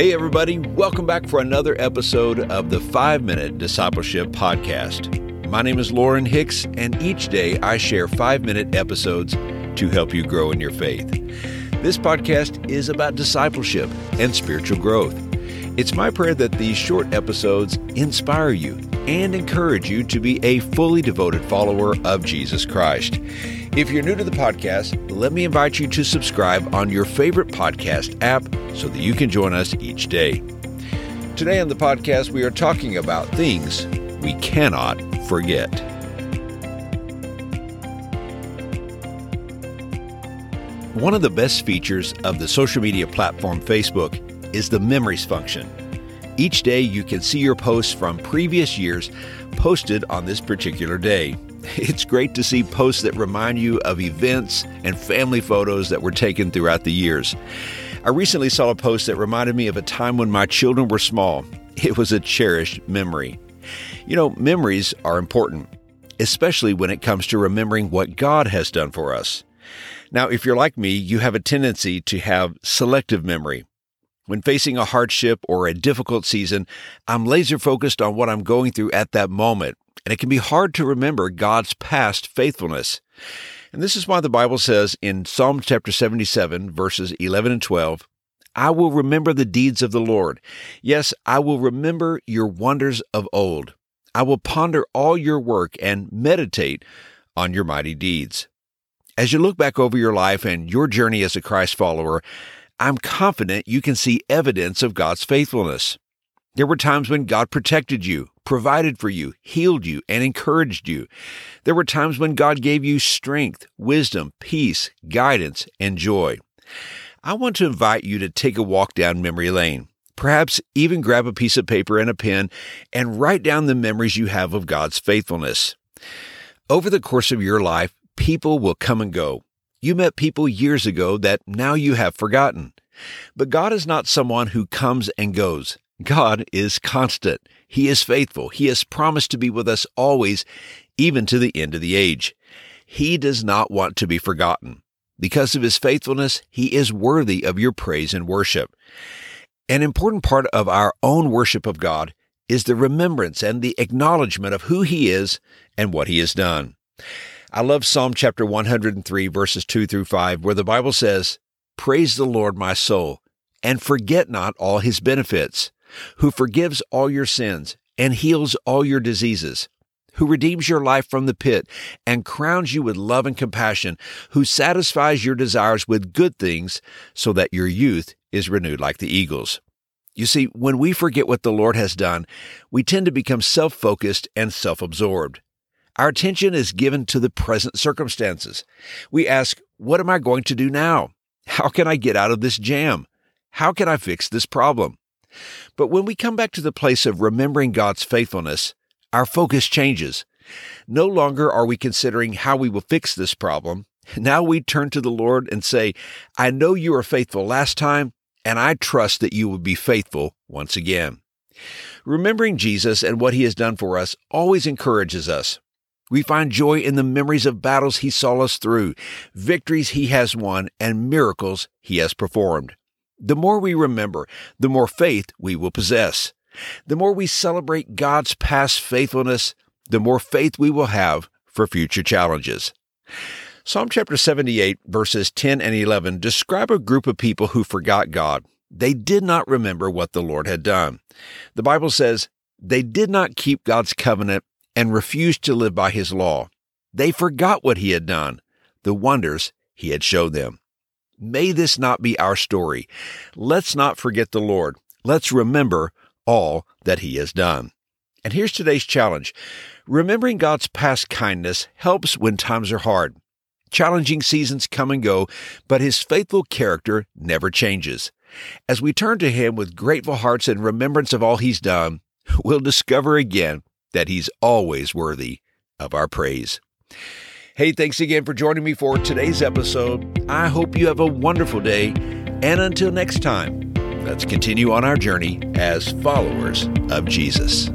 Hey, everybody, welcome back for another episode of the 5 Minute Discipleship Podcast. My name is Lauren Hicks, and each day I share 5 minute episodes to help you grow in your faith. This podcast is about discipleship and spiritual growth. It's my prayer that these short episodes inspire you and encourage you to be a fully devoted follower of Jesus Christ. If you're new to the podcast, let me invite you to subscribe on your favorite podcast app so that you can join us each day. Today on the podcast, we are talking about things we cannot forget. One of the best features of the social media platform Facebook is the memories function. Each day, you can see your posts from previous years posted on this particular day. It's great to see posts that remind you of events and family photos that were taken throughout the years. I recently saw a post that reminded me of a time when my children were small. It was a cherished memory. You know, memories are important, especially when it comes to remembering what God has done for us. Now, if you're like me, you have a tendency to have selective memory. When facing a hardship or a difficult season, I'm laser focused on what I'm going through at that moment and it can be hard to remember God's past faithfulness. And this is why the Bible says in Psalm chapter 77, verses 11 and 12, I will remember the deeds of the Lord. Yes, I will remember your wonders of old. I will ponder all your work and meditate on your mighty deeds. As you look back over your life and your journey as a Christ follower, I'm confident you can see evidence of God's faithfulness. There were times when God protected you, provided for you, healed you, and encouraged you. There were times when God gave you strength, wisdom, peace, guidance, and joy. I want to invite you to take a walk down memory lane. Perhaps even grab a piece of paper and a pen and write down the memories you have of God's faithfulness. Over the course of your life, people will come and go. You met people years ago that now you have forgotten. But God is not someone who comes and goes. God is constant. He is faithful. He has promised to be with us always, even to the end of the age. He does not want to be forgotten. Because of his faithfulness, he is worthy of your praise and worship. An important part of our own worship of God is the remembrance and the acknowledgement of who he is and what he has done. I love Psalm chapter 103 verses 2 through 5 where the Bible says, Praise the Lord, my soul, and forget not all his benefits who forgives all your sins and heals all your diseases, who redeems your life from the pit and crowns you with love and compassion, who satisfies your desires with good things so that your youth is renewed like the eagles. You see, when we forget what the Lord has done, we tend to become self focused and self absorbed. Our attention is given to the present circumstances. We ask, What am I going to do now? How can I get out of this jam? How can I fix this problem? But when we come back to the place of remembering God's faithfulness, our focus changes. No longer are we considering how we will fix this problem. Now we turn to the Lord and say, I know you were faithful last time, and I trust that you will be faithful once again. Remembering Jesus and what he has done for us always encourages us. We find joy in the memories of battles he saw us through, victories he has won, and miracles he has performed. The more we remember, the more faith we will possess. The more we celebrate God's past faithfulness, the more faith we will have for future challenges. Psalm chapter 78, verses 10 and 11 describe a group of people who forgot God. They did not remember what the Lord had done. The Bible says, they did not keep God's covenant and refused to live by his law. They forgot what he had done, the wonders he had showed them. May this not be our story. Let's not forget the Lord. Let's remember all that He has done. And here's today's challenge. Remembering God's past kindness helps when times are hard. Challenging seasons come and go, but His faithful character never changes. As we turn to Him with grateful hearts and remembrance of all He's done, we'll discover again that He's always worthy of our praise. Hey, thanks again for joining me for today's episode. I hope you have a wonderful day. And until next time, let's continue on our journey as followers of Jesus.